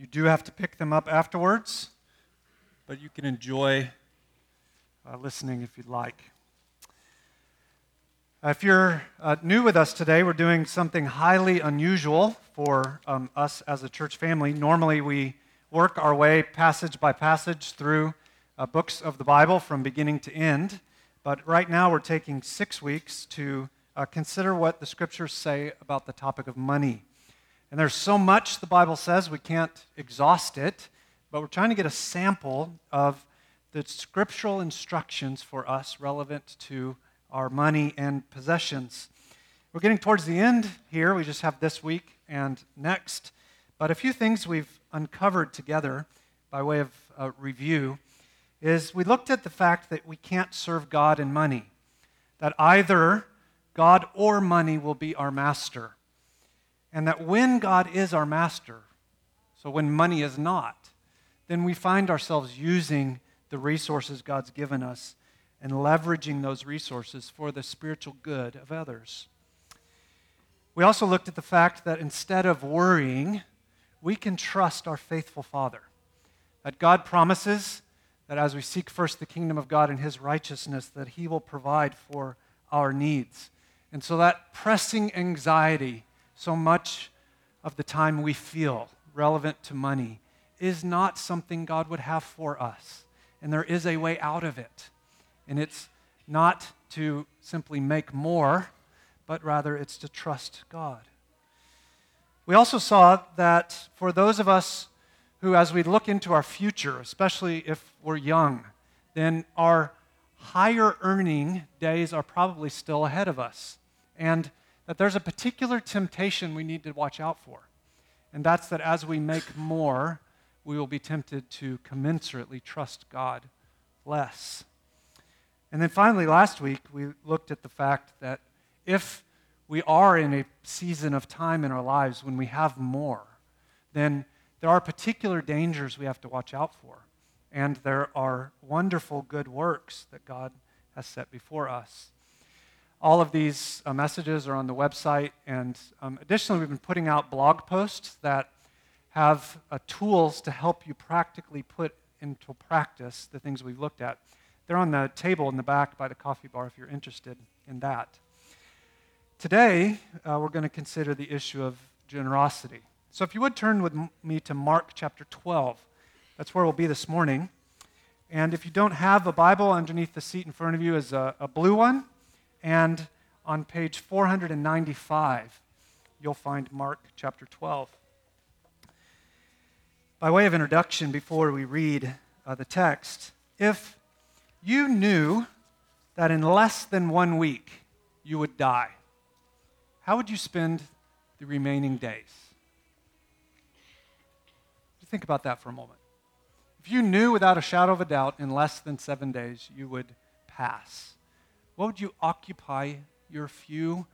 You do have to pick them up afterwards, but you can enjoy uh, listening if you'd like. Uh, if you're uh, new with us today, we're doing something highly unusual for um, us as a church family. Normally, we work our way passage by passage through uh, books of the Bible from beginning to end, but right now we're taking six weeks to uh, consider what the scriptures say about the topic of money. And there's so much the Bible says, we can't exhaust it, but we're trying to get a sample of the scriptural instructions for us relevant to our money and possessions. We're getting towards the end here. We just have this week and next. But a few things we've uncovered together by way of uh, review is we looked at the fact that we can't serve God and money, that either God or money will be our master. And that when God is our master, so when money is not, then we find ourselves using the resources God's given us and leveraging those resources for the spiritual good of others. We also looked at the fact that instead of worrying, we can trust our faithful Father. That God promises that as we seek first the kingdom of God and his righteousness, that he will provide for our needs. And so that pressing anxiety so much of the time we feel relevant to money is not something God would have for us. And there is a way out of it. And it's not to simply make more, but rather it's to trust God. We also saw that for those of us who, as we look into our future, especially if we're young, then our higher earning days are probably still ahead of us. And that there's a particular temptation we need to watch out for. And that's that as we make more, we will be tempted to commensurately trust God less. And then finally, last week, we looked at the fact that if we are in a season of time in our lives when we have more, then there are particular dangers we have to watch out for. And there are wonderful good works that God has set before us. All of these uh, messages are on the website, and um, additionally, we've been putting out blog posts that have uh, tools to help you practically put into practice the things we've looked at. They're on the table in the back by the coffee bar if you're interested in that. Today, uh, we're going to consider the issue of generosity. So, if you would turn with me to Mark chapter 12, that's where we'll be this morning. And if you don't have a Bible, underneath the seat in front of you is a, a blue one. And on page 495, you'll find Mark chapter 12. By way of introduction, before we read uh, the text, if you knew that in less than one week you would die, how would you spend the remaining days? Think about that for a moment. If you knew without a shadow of a doubt in less than seven days you would pass, what would you occupy your few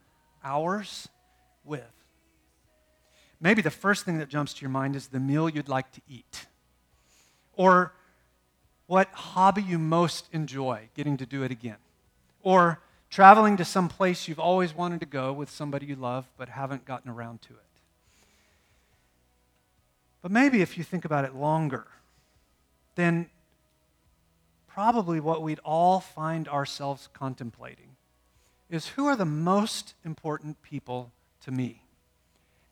hours with? Maybe the first thing that jumps to your mind is the meal you'd like to eat. Or what hobby you most enjoy, getting to do it again. Or traveling to some place you've always wanted to go with somebody you love but haven't gotten around to it. But maybe if you think about it longer, then probably what we'd all find ourselves contemplating is who are the most important people to me?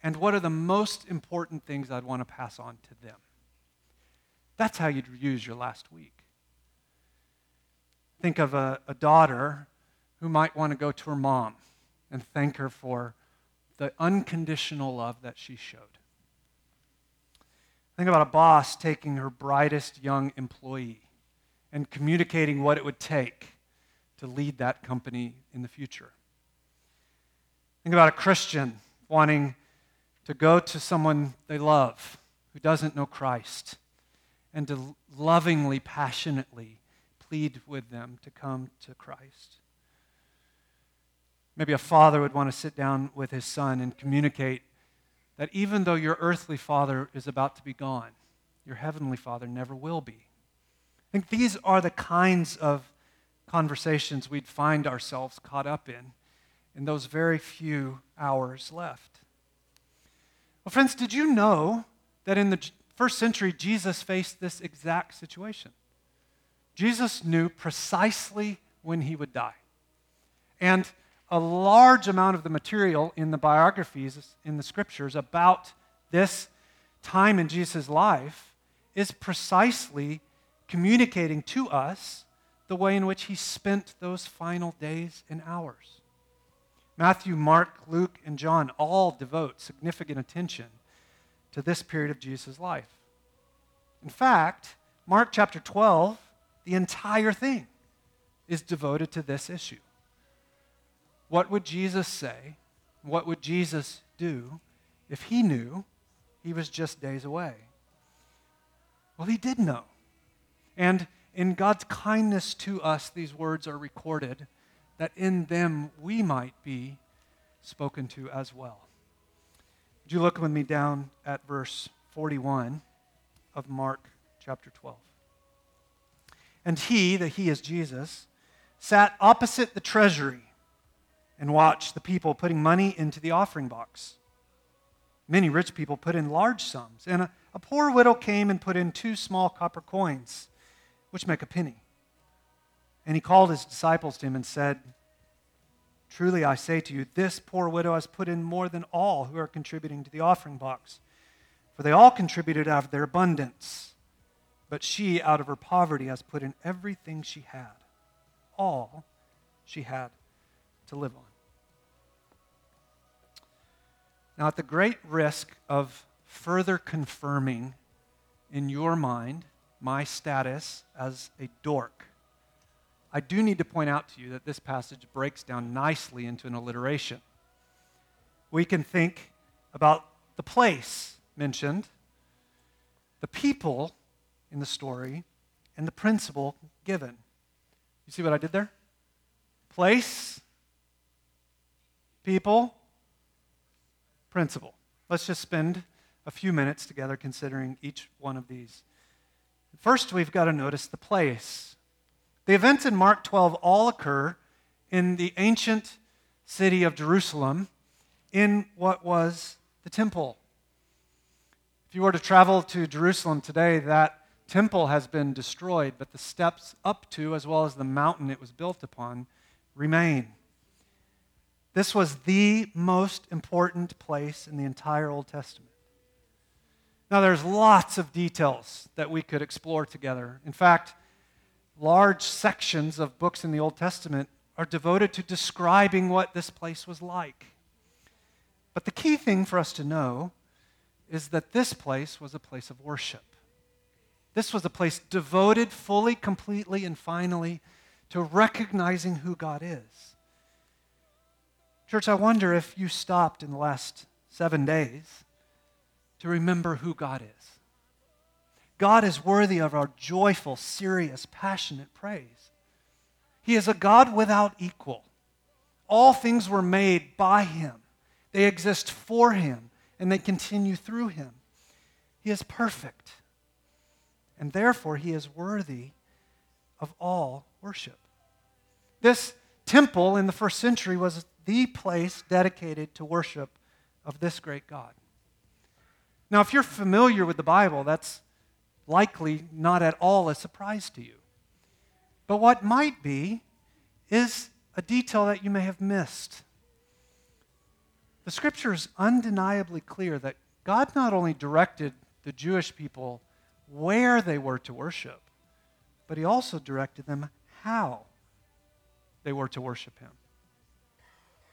And what are the most important things I'd want to pass on to them? That's how you'd use your last week. Think of a, a daughter who might want to go to her mom and thank her for the unconditional love that she showed. Think about a boss taking her brightest young employee and communicating what it would take to lead that company in the future. Think about a Christian wanting to go to someone they love who doesn't know Christ and to lovingly, passionately plead with them to come to Christ. Maybe a father would want to sit down with his son and communicate that even though your earthly father is about to be gone, your heavenly father never will be think these are the kinds of conversations we'd find ourselves caught up in in those very few hours left. Well, friends, did you know that in the First century, Jesus faced this exact situation. Jesus knew precisely when he would die. And a large amount of the material in the biographies in the scriptures about this time in Jesus' life is precisely communicating to us the way in which he spent those final days and hours. Matthew, Mark, Luke, and John all devote significant attention to this period of Jesus' life. In fact, Mark chapter 12, the entire thing is devoted to this issue. What would Jesus say? What would Jesus do if he knew he was just days away? Well, he did know. And in God's kindness to us, these words are recorded that in them we might be spoken to as well. Would you look with me down at verse 41 of Mark chapter 12? And he, that he is Jesus, sat opposite the treasury and watched the people putting money into the offering box. Many rich people put in large sums, and a, a poor widow came and put in two small copper coins, which make a penny. And he called his disciples to him and said, Truly I say to you, this poor widow has put in more than all who are contributing to the offering box. For they all contributed out of their abundance, but she, out of her poverty, has put in everything she had, all she had to live on. Now, at the great risk of further confirming in your mind my status as a dork, I do need to point out to you that this passage breaks down nicely into an alliteration. We can think about the place mentioned, the people in the story, and the principle given. You see what I did there? Place, people, principle. Let's just spend a few minutes together considering each one of these. First, we've got to notice the place. The events in Mark 12 all occur in the ancient city of Jerusalem in what was the temple. If you were to travel to Jerusalem today, that temple has been destroyed, but the steps up to, as well as the mountain it was built upon, remain. This was the most important place in the entire Old Testament. Now, there's lots of details that we could explore together. In fact, large sections of books in the Old Testament are devoted to describing what this place was like. But the key thing for us to know is that this place was a place of worship. This was a place devoted fully, completely, and finally to recognizing who God is. Church, I wonder if you stopped in the last seven days to remember who God is. God is worthy of our joyful, serious, passionate praise. He is a God without equal. All things were made by Him, they exist for Him, and they continue through Him. He is perfect and therefore he is worthy of all worship. This temple in the first century was the place dedicated to worship of this great God. Now, if you're familiar with the Bible, that's likely not at all a surprise to you. But what might be is a detail that you may have missed. The scripture is undeniably clear that God not only directed the Jewish people where they were to worship, but he also directed them how they were to worship him.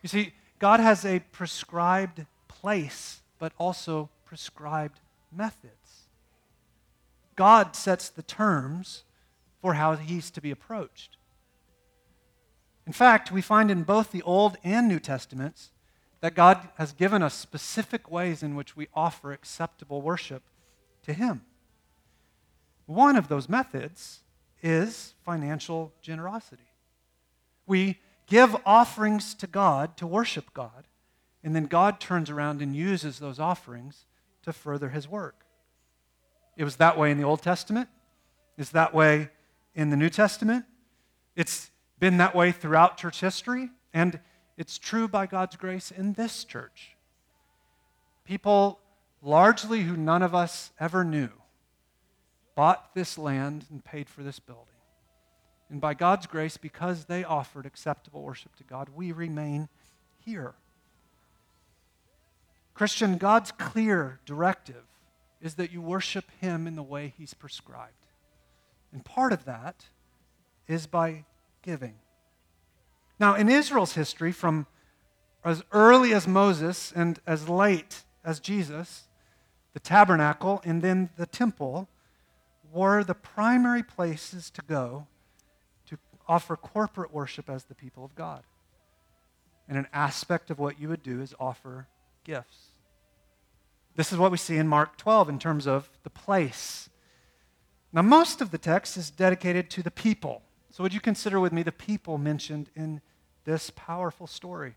You see, God has a prescribed place, but also prescribed methods. God sets the terms for how he's to be approached. In fact, we find in both the Old and New Testaments that God has given us specific ways in which we offer acceptable worship to him. One of those methods is financial generosity. We give offerings to God to worship God, and then God turns around and uses those offerings to further his work. It was that way in the Old Testament, it's that way in the New Testament. It's been that way throughout church history, and it's true by God's grace in this church. People largely who none of us ever knew, bought this land and paid for this building. And by God's grace, because they offered acceptable worship to God, we remain here. Christian, God's clear directive is that you worship Him in the way He's prescribed. And part of that is by giving. Now, in Israel's history, from as early as Moses and as late as Jesus, the tabernacle and then the temple were the primary places to go to offer corporate worship as the people of God. And an aspect of what you would do is offer gifts. This is what we see in Mark 12 in terms of the place. Now, most of the text is dedicated to the people. So, would you consider with me the people mentioned in this powerful story?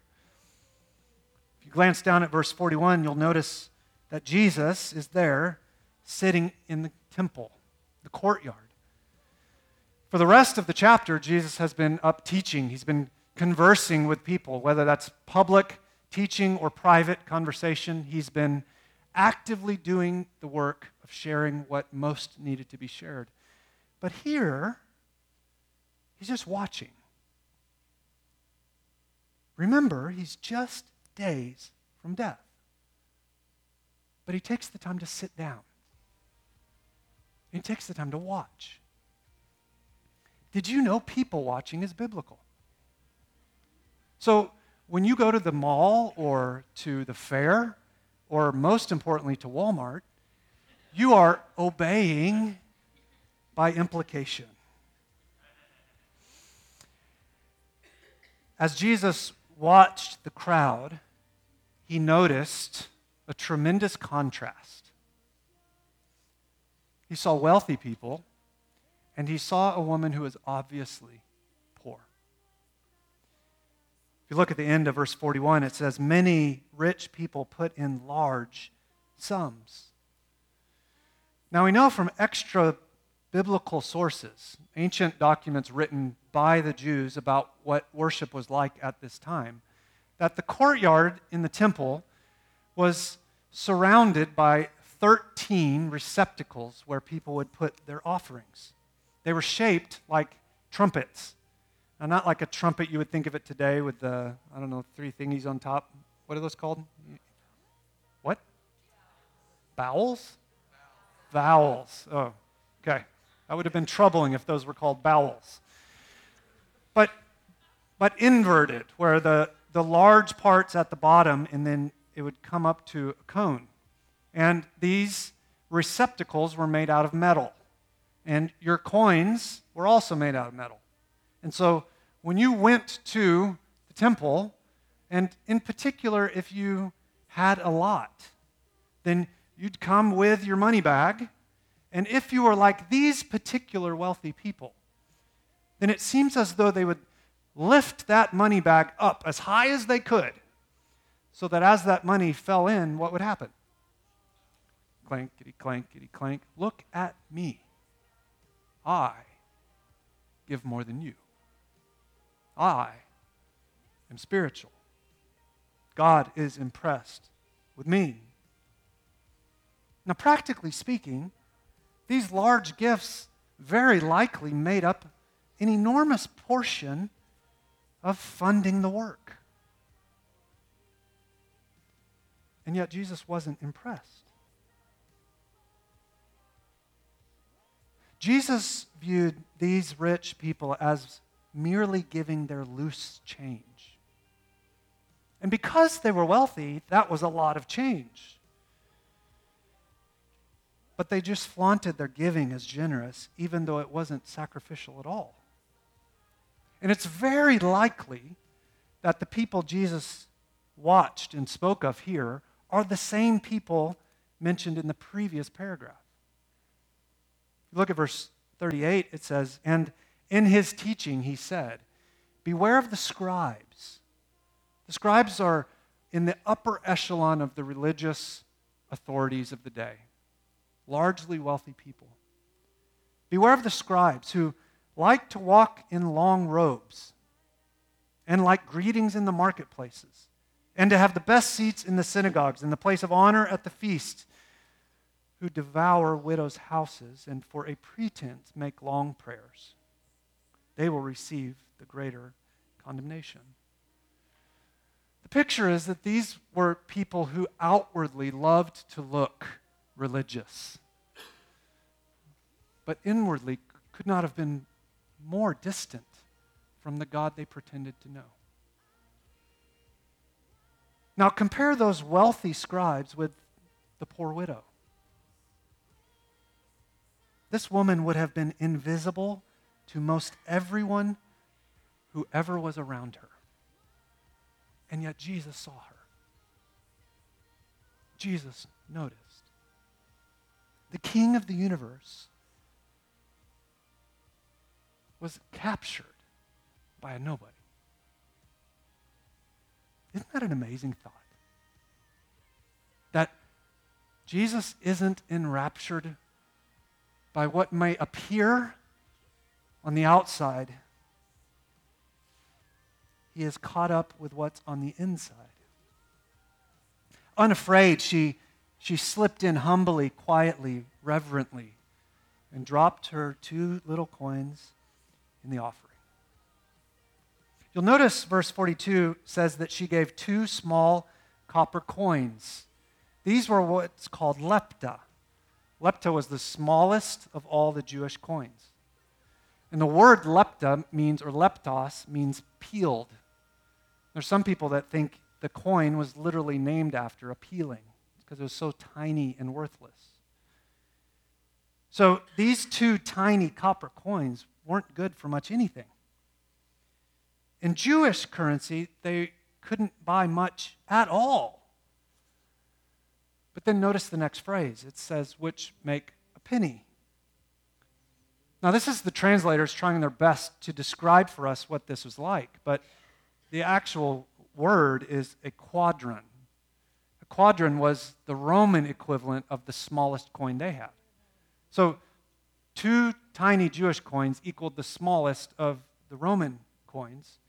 If you glance down at verse 41, you'll notice that Jesus is there sitting in the temple, the courtyard. For the rest of the chapter, Jesus has been up teaching. He's been conversing with people, whether that's public teaching or private conversation. He's been actively doing the work of sharing what most needed to be shared. But here, he's just watching. Remember, he's just days from death. But he takes the time to sit down. He takes the time to watch. Did you know people watching is biblical? So, when you go to the mall or to the fair, or most importantly to Walmart, you are obeying by implication. As Jesus watched the crowd, he noticed a tremendous contrast. He saw wealthy people, and he saw a woman who was obviously poor. If you look at the end of verse 41, it says, Many rich people put in large sums. Now we know from extra biblical sources, ancient documents written by the Jews about what worship was like at this time, that the courtyard in the temple was surrounded by 13 receptacles where people would put their offerings. They were shaped like trumpets. Now, not like a trumpet you would think of it today with the, I don't know, three thingies on top. What are those called? What? Bowels? Valves. Oh, okay. That would have been troubling if those were called bowels. But, but inverted, where the, the large parts at the bottom and then it would come up to a cone. And these receptacles were made out of metal. And your coins were also made out of metal. And so when you went to the temple, and in particular, if you had a lot, then you'd come with your money bag. And if you were like these particular wealthy people, then it seems as though they would lift that money bag up as high as they could so that as that money fell in, what would happen? Clankety, clankety, clank. Look at me. I give more than you. I am spiritual. God is impressed with me. Now, practically speaking, these large gifts very likely made up an enormous portion of funding the work. And yet Jesus wasn't impressed. Jesus viewed these rich people as merely giving their loose change. And because they were wealthy, that was a lot of change. But they just flaunted their giving as generous, even though it wasn't sacrificial at all. And it's very likely that the people Jesus watched and spoke of here are the same people mentioned in the previous paragraph. Look at verse 38. It says, And in his teaching, he said, Beware of the scribes. The scribes are in the upper echelon of the religious authorities of the day, largely wealthy people. Beware of the scribes who like to walk in long robes and like greetings in the marketplaces and to have the best seats in the synagogues and the place of honor at the feast who devour widows' houses and for a pretense make long prayers. They will receive the greater condemnation. The picture is that these were people who outwardly loved to look religious, but inwardly could not have been more distant from the God they pretended to know. Now, compare those wealthy scribes with the poor widow. This woman would have been invisible to most everyone who ever was around her. And yet Jesus saw her. Jesus noticed. The king of the universe was captured by a nobody. Isn't that an amazing thought? That Jesus isn't enraptured by what may appear on the outside, he is caught up with what's on the inside. Unafraid, she, she slipped in humbly, quietly, reverently, and dropped her two little coins in the offering. You'll notice verse 42 says that she gave two small copper coins. These were what's called lepta. Lepta was the smallest of all the Jewish coins. And the word lepta means, or leptos, means peeled. There's some people that think the coin was literally named after a peeling because it was so tiny and worthless. So these two tiny copper coins weren't good for much anything. In Jewish currency, they couldn't buy much at all. But then notice the next phrase it says, which make a penny. Now, this is the translators trying their best to describe for us what this was like, but the actual word is a quadrans. A quadrans was the Roman equivalent of the smallest coin they had. So, two tiny Jewish coins equaled the smallest of the Roman coins.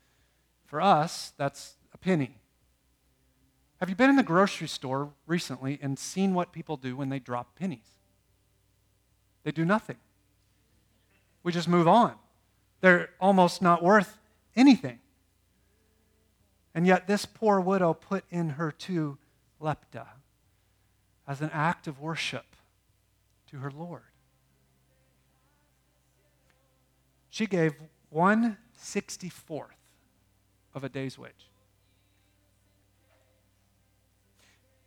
For us, that's a penny. Have you been in the grocery store recently and seen what people do when they drop pennies? They do nothing. We just move on. They're almost not worth anything. And yet, this poor widow put in her two lepta as an act of worship to her Lord. She gave one sixty fourth of a day's wage.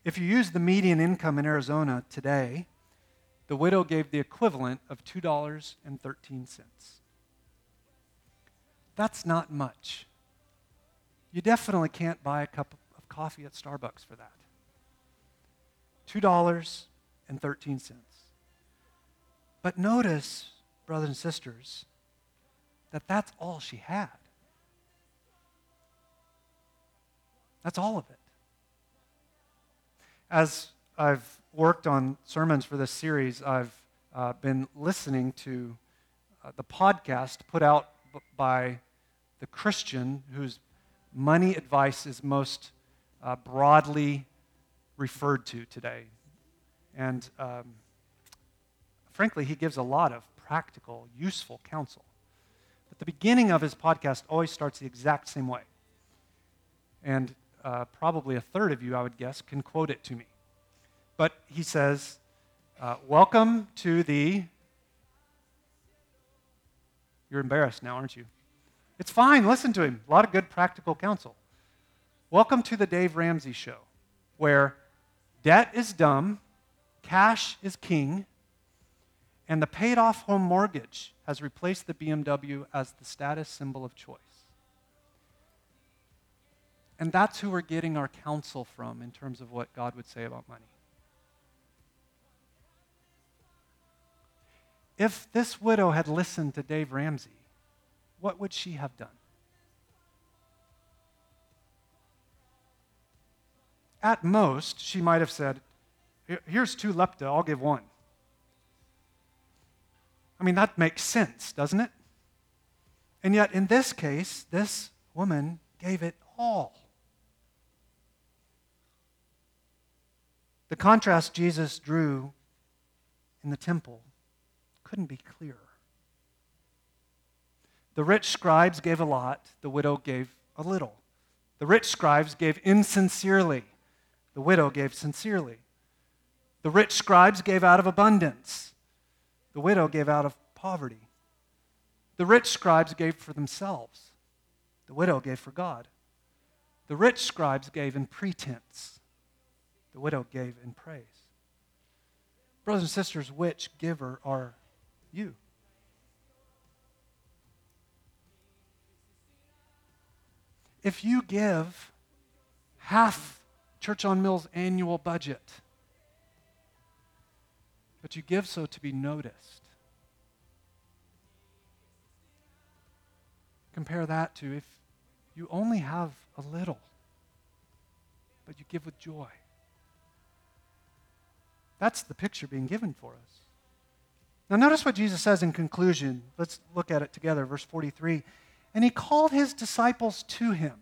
If you use the median income in Arizona today, the widow gave the equivalent of $2.13. That's not much. You definitely can't buy a cup of coffee at Starbucks for that. $2.13. But notice, brothers and sisters, that that's all she had. That's all of it as I've worked on sermons for this series, I've uh, been listening to uh, the podcast put out b- by the Christian whose money advice is most uh, broadly referred to today. And um, frankly, he gives a lot of practical, useful counsel. But the beginning of his podcast always starts the exact same way. And uh, probably a third of you, I would guess, can quote it to me. But he says, uh, Welcome to the. You're embarrassed now, aren't you? It's fine. Listen to him. A lot of good practical counsel. Welcome to the Dave Ramsey Show, where debt is dumb, cash is king, and the paid off home mortgage has replaced the BMW as the status symbol of choice. And that's who we're getting our counsel from in terms of what God would say about money. If this widow had listened to Dave Ramsey, what would she have done? At most, she might have said, Here's two lepta, I'll give one. I mean, that makes sense, doesn't it? And yet, in this case, this woman gave it all. The contrast Jesus drew in the temple couldn't be clearer. The rich scribes gave a lot, the widow gave a little. The rich scribes gave insincerely, the widow gave sincerely. The rich scribes gave out of abundance, the widow gave out of poverty. The rich scribes gave for themselves, the widow gave for God. The rich scribes gave in pretense, the widow gave in praise. Brothers and sisters, which giver are you? If you give half Church on Mills annual budget, but you give so to be noticed, compare that to if you only have a little, but you give with joy. That's the picture being given for us. Now, notice what Jesus says in conclusion. Let's look at it together. Verse 43. And he called his disciples to him.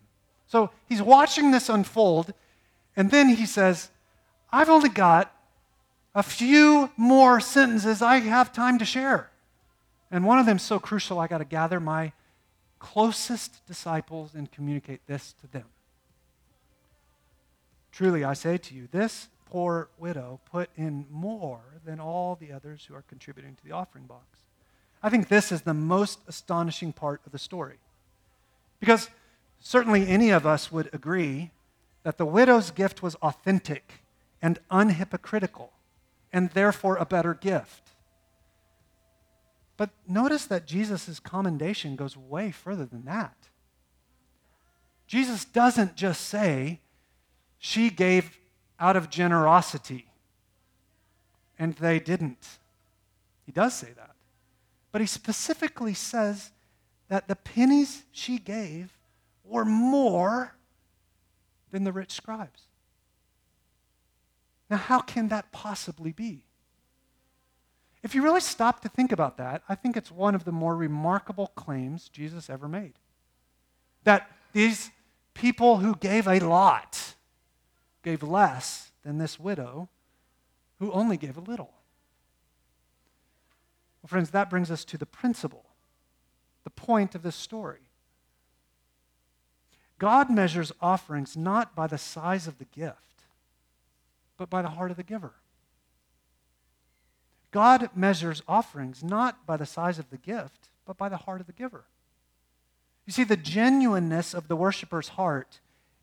So he's watching this unfold, and then he says, I've only got a few more sentences I have time to share. And one of them is so crucial, I got to gather my closest disciples and communicate this to them. Truly, I say to you, this poor widow put in more than all the others who are contributing to the offering box. I think this is the most astonishing part of the story. Because certainly any of us would agree that the widow's gift was authentic and unhypocritical, and therefore a better gift. But notice that Jesus' commendation goes way further than that. Jesus doesn't just say, she gave out of generosity, and they didn't. He does say that. But he specifically says that the pennies she gave were more than the rich scribes. Now, how can that possibly be? If you really stop to think about that, I think it's one of the more remarkable claims Jesus ever made. That these people who gave a lot gave less than this widow who only gave a little. Well, friends, that brings us to the principle, the point of this story. God measures offerings not by the size of the gift, but by the heart of the giver. God measures offerings not by the size of the gift, but by the heart of the giver. You see, the genuineness of the worshiper's heart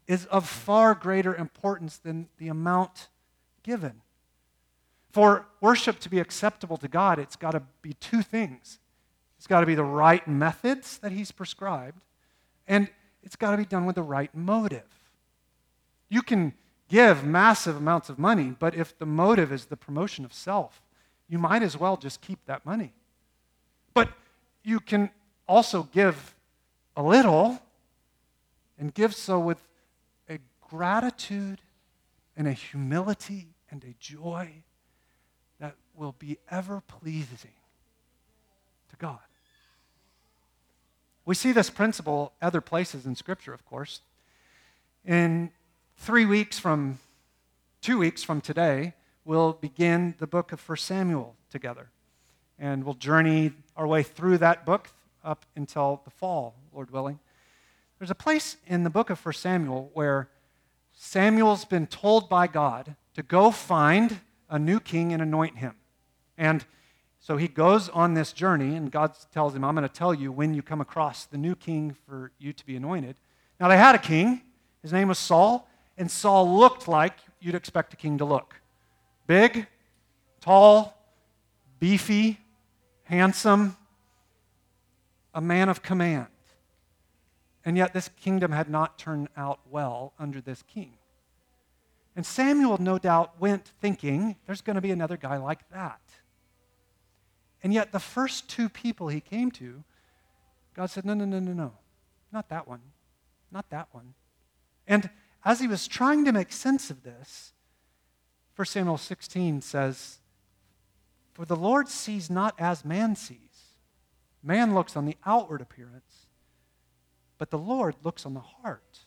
is of far greater importance than the amount given. For worship to be acceptable to God, it's got to be two things. It's got to be the right methods that He's prescribed, and it's got to be done with the right motive. You can give massive amounts of money, but if the motive is the promotion of self, you might as well just keep that money. But you can also give a little and give so with gratitude and a humility and a joy that will be ever pleasing to God. We see this principle other places in Scripture, of course. In three weeks from, two weeks from today, we'll begin the book of 1 Samuel together. And we'll journey our way through that book up until the fall, Lord willing. There's a place in the book of 1 Samuel where Samuel's been told by God to go find a new king and anoint him. And so he goes on this journey, and God tells him, I'm going to tell you when you come across the new king for you to be anointed. Now, they had a king. His name was Saul, and Saul looked like you'd expect a king to look big, tall, beefy, handsome, a man of command. And yet, this kingdom had not turned out well under this king. And Samuel, no doubt, went thinking, there's going to be another guy like that. And yet, the first two people he came to, God said, no, no, no, no, no. Not that one. Not that one. And as he was trying to make sense of this, 1 Samuel 16 says, For the Lord sees not as man sees. Man looks on the outward appearance, but the Lord looks on the heart.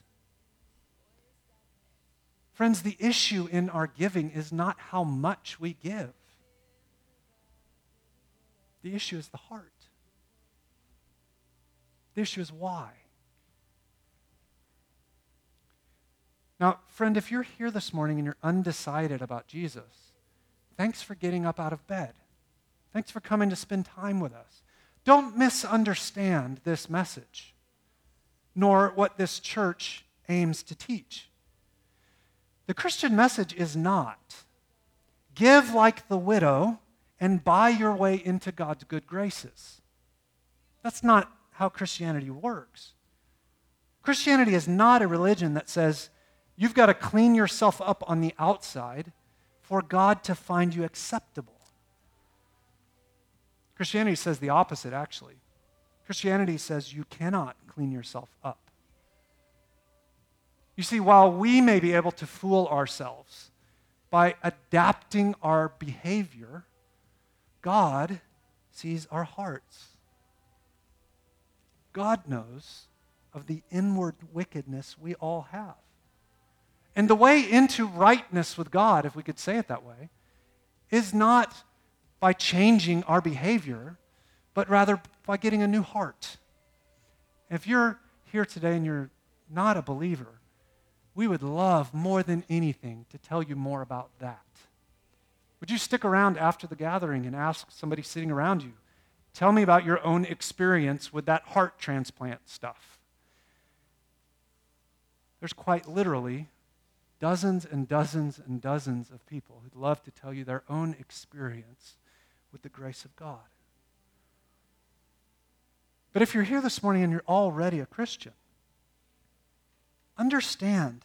Friends, the issue in our giving is not how much we give. The issue is the heart. The issue is why. Now, friend, if you're here this morning and you're undecided about Jesus, thanks for getting up out of bed. Thanks for coming to spend time with us. Don't misunderstand this message, nor what this church aims to teach. The Christian message is not give like the widow and buy your way into God's good graces. That's not how Christianity works. Christianity is not a religion that says you've got to clean yourself up on the outside for God to find you acceptable. Christianity says the opposite, actually. Christianity says you cannot clean yourself up. You see, while we may be able to fool ourselves by adapting our behavior, God sees our hearts. God knows of the inward wickedness we all have. And the way into rightness with God, if we could say it that way, is not by changing our behavior, but rather by getting a new heart. If you're here today and you're not a believer, we would love more than anything to tell you more about that. Would you stick around after the gathering and ask somebody sitting around you, tell me about your own experience with that heart transplant stuff? There's quite literally dozens and dozens and dozens of people who'd love to tell you their own experience with the grace of God. But if you're here this morning and you're already a Christian, understand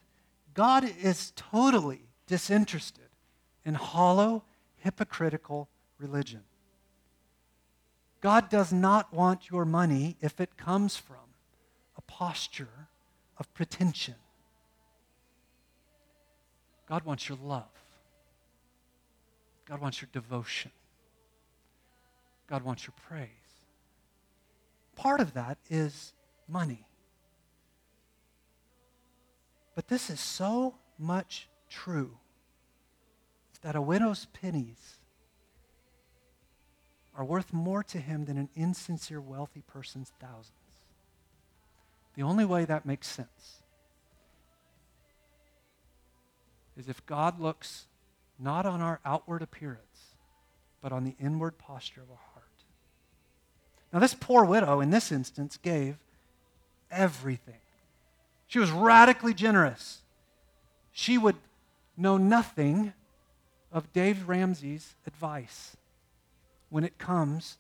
God is totally disinterested in hollow, hypocritical religion. God does not want your money if it comes from a posture of pretension. God wants your love. God wants your devotion. God wants your praise. Part of that is money. But this is so much true that a widow's pennies are worth more to him than an insincere wealthy person's thousands. The only way that makes sense is if God looks not on our outward appearance, but on the inward posture of our heart. Now, this poor widow in this instance gave everything. She was radically generous. She would know nothing of Dave Ramsey's advice when it comes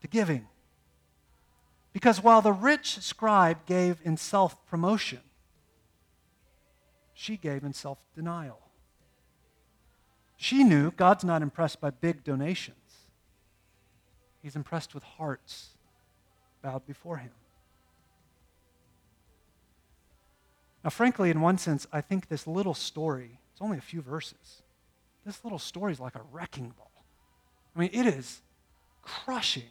to giving. Because while the rich scribe gave in self promotion, she gave in self denial. She knew God's not impressed by big donations, He's impressed with hearts bowed before Him. Now, frankly, in one sense, I think this little story, it's only a few verses. This little story is like a wrecking ball. I mean, it is crushing.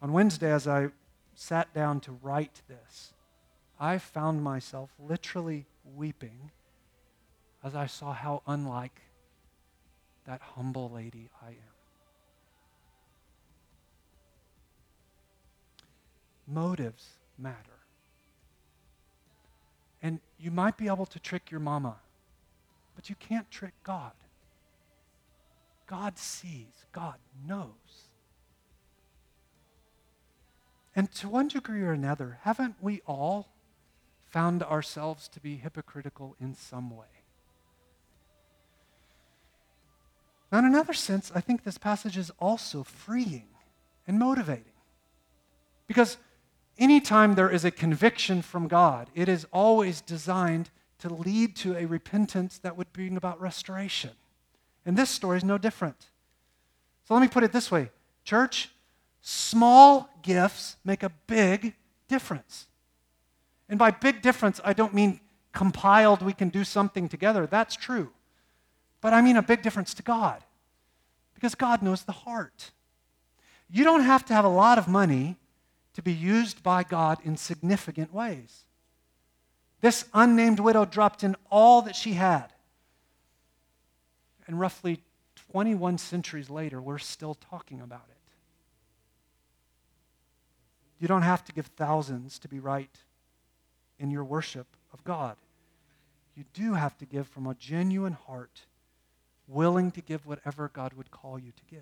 On Wednesday, as I sat down to write this, I found myself literally weeping as I saw how unlike that humble lady I am. Motives matter. And you might be able to trick your mama, but you can't trick God. God sees, God knows. And to one degree or another, haven't we all found ourselves to be hypocritical in some way? Now, in another sense, I think this passage is also freeing and motivating. Because anytime there is a conviction from God, it is always designed to lead to a repentance that would bring about restoration. And this story is no different. So let me put it this way Church, small gifts make a big difference. And by big difference, I don't mean compiled, we can do something together. That's true. But I mean a big difference to God. Because God knows the heart. You don't have to have a lot of money to be used by God in significant ways. This unnamed widow dropped in all that she had. And roughly 21 centuries later, we're still talking about it. You don't have to give thousands to be right in your worship of God. You do have to give from a genuine heart, willing to give whatever God would call you to give.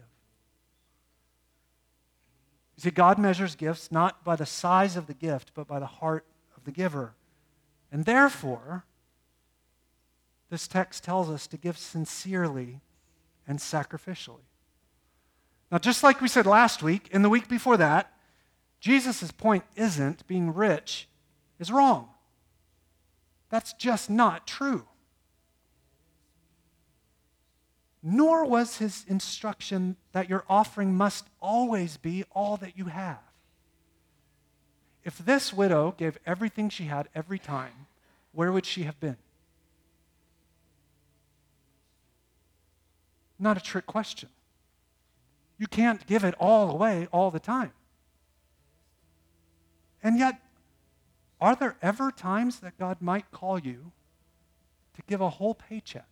You see, God measures gifts not by the size of the gift, but by the heart of the giver. And therefore, this text tells us to give sincerely and sacrificially. Now, just like we said last week, and the week before that, Jesus' point isn't being rich is wrong. That's just not true. Nor was his instruction that your offering must always be all that you have. If this widow gave everything she had every time, where would she have been? Not a trick question. You can't give it all away all the time. And yet, are there ever times that God might call you to give a whole paycheck?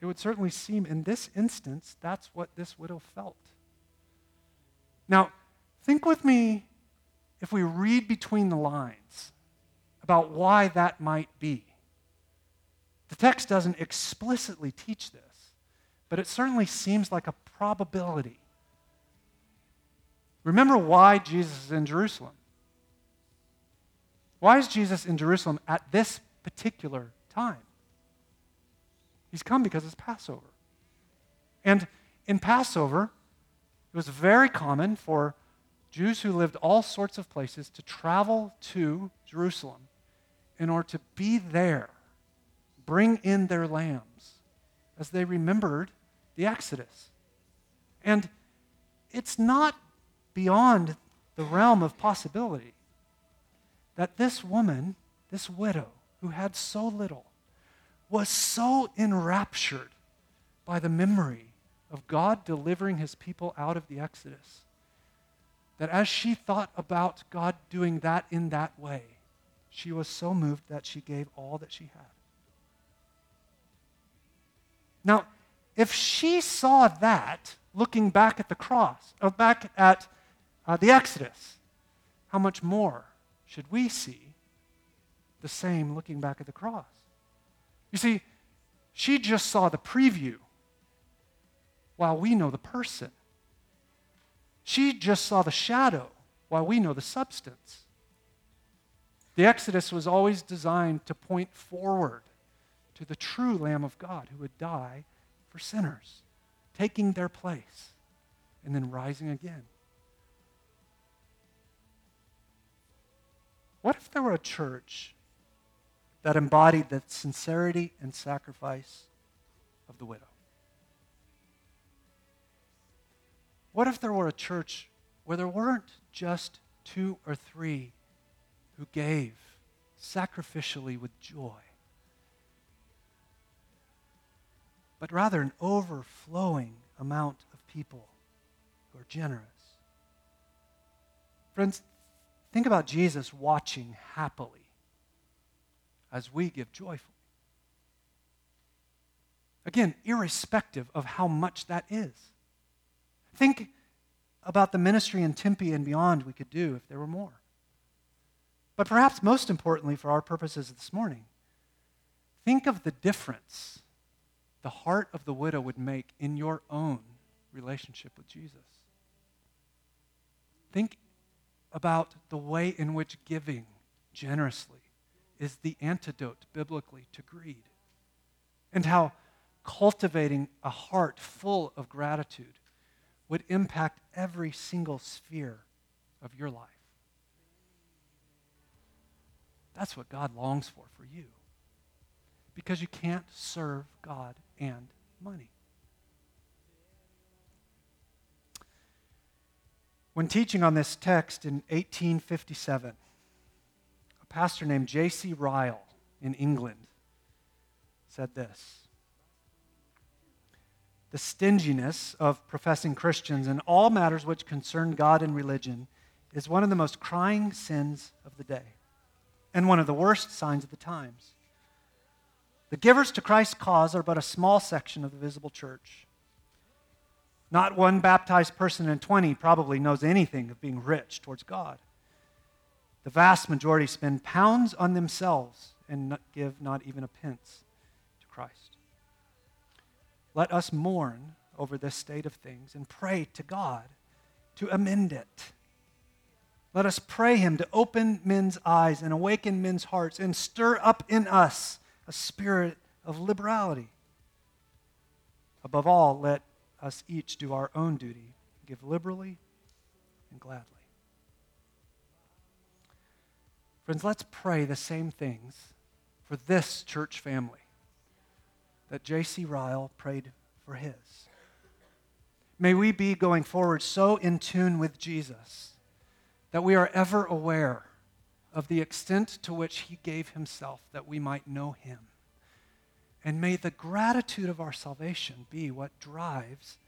It would certainly seem in this instance that's what this widow felt. Now, think with me if we read between the lines about why that might be. The text doesn't explicitly teach this, but it certainly seems like a probability. Remember why Jesus is in Jerusalem. Why is Jesus in Jerusalem at this particular time? He's come because it's Passover. And in Passover, it was very common for Jews who lived all sorts of places to travel to Jerusalem in order to be there bring in their lambs as they remembered the Exodus. And it's not beyond the realm of possibility that this woman, this widow who had so little, was so enraptured by the memory of God delivering his people out of the Exodus that as she thought about God doing that in that way, she was so moved that she gave all that she had. Now, if she saw that looking back at the cross, or back at uh, the Exodus, how much more should we see the same looking back at the cross? You see, she just saw the preview while we know the person. She just saw the shadow while we know the substance. The Exodus was always designed to point forward to the true Lamb of God who would die for sinners, taking their place and then rising again. What if there were a church that embodied the sincerity and sacrifice of the widow? What if there were a church where there weren't just two or three who gave sacrificially with joy, but rather an overflowing amount of people who are generous. Friends, think about Jesus watching happily as we give joyfully. Again, irrespective of how much that is. Think about the ministry in Tempe and beyond we could do if there were more. But perhaps most importantly for our purposes this morning, think of the difference the heart of the widow would make in your own relationship with Jesus. Think about the way in which giving generously is the antidote biblically to greed, and how cultivating a heart full of gratitude would impact every single sphere of your life. That's what God longs for for you because you can't serve God and money. When teaching on this text in 1857, a pastor named J.C. Ryle in England said this The stinginess of professing Christians in all matters which concern God and religion is one of the most crying sins of the day and one of the worst signs of the times. The givers to Christ's cause are but a small section of the visible church. Not one baptized person in 20 probably knows anything of being rich towards God. The vast majority spend pounds on themselves and not give not even a pence to Christ. Let us mourn over this state of things and pray to God to amend it. Let us pray Him to open men's eyes and awaken men's hearts and stir up in us a spirit of liberality. Above all, let us each do our own duty, give liberally and gladly. Friends, let's pray the same things for this church family that J.C. Ryle prayed for his. May we be going forward so in tune with Jesus that we are ever aware of the extent to which he gave himself that we might know him. And may the gratitude of our salvation be what drives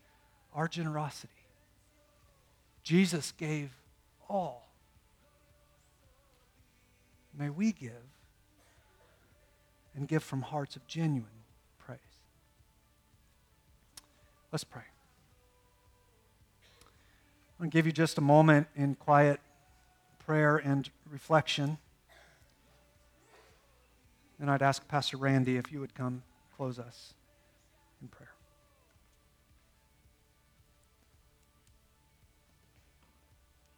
our generosity. Jesus gave all May we give and give from hearts of genuine praise. Let's pray. I'm going to give you just a moment in quiet prayer and reflection. And I'd ask Pastor Randy if you would come close us.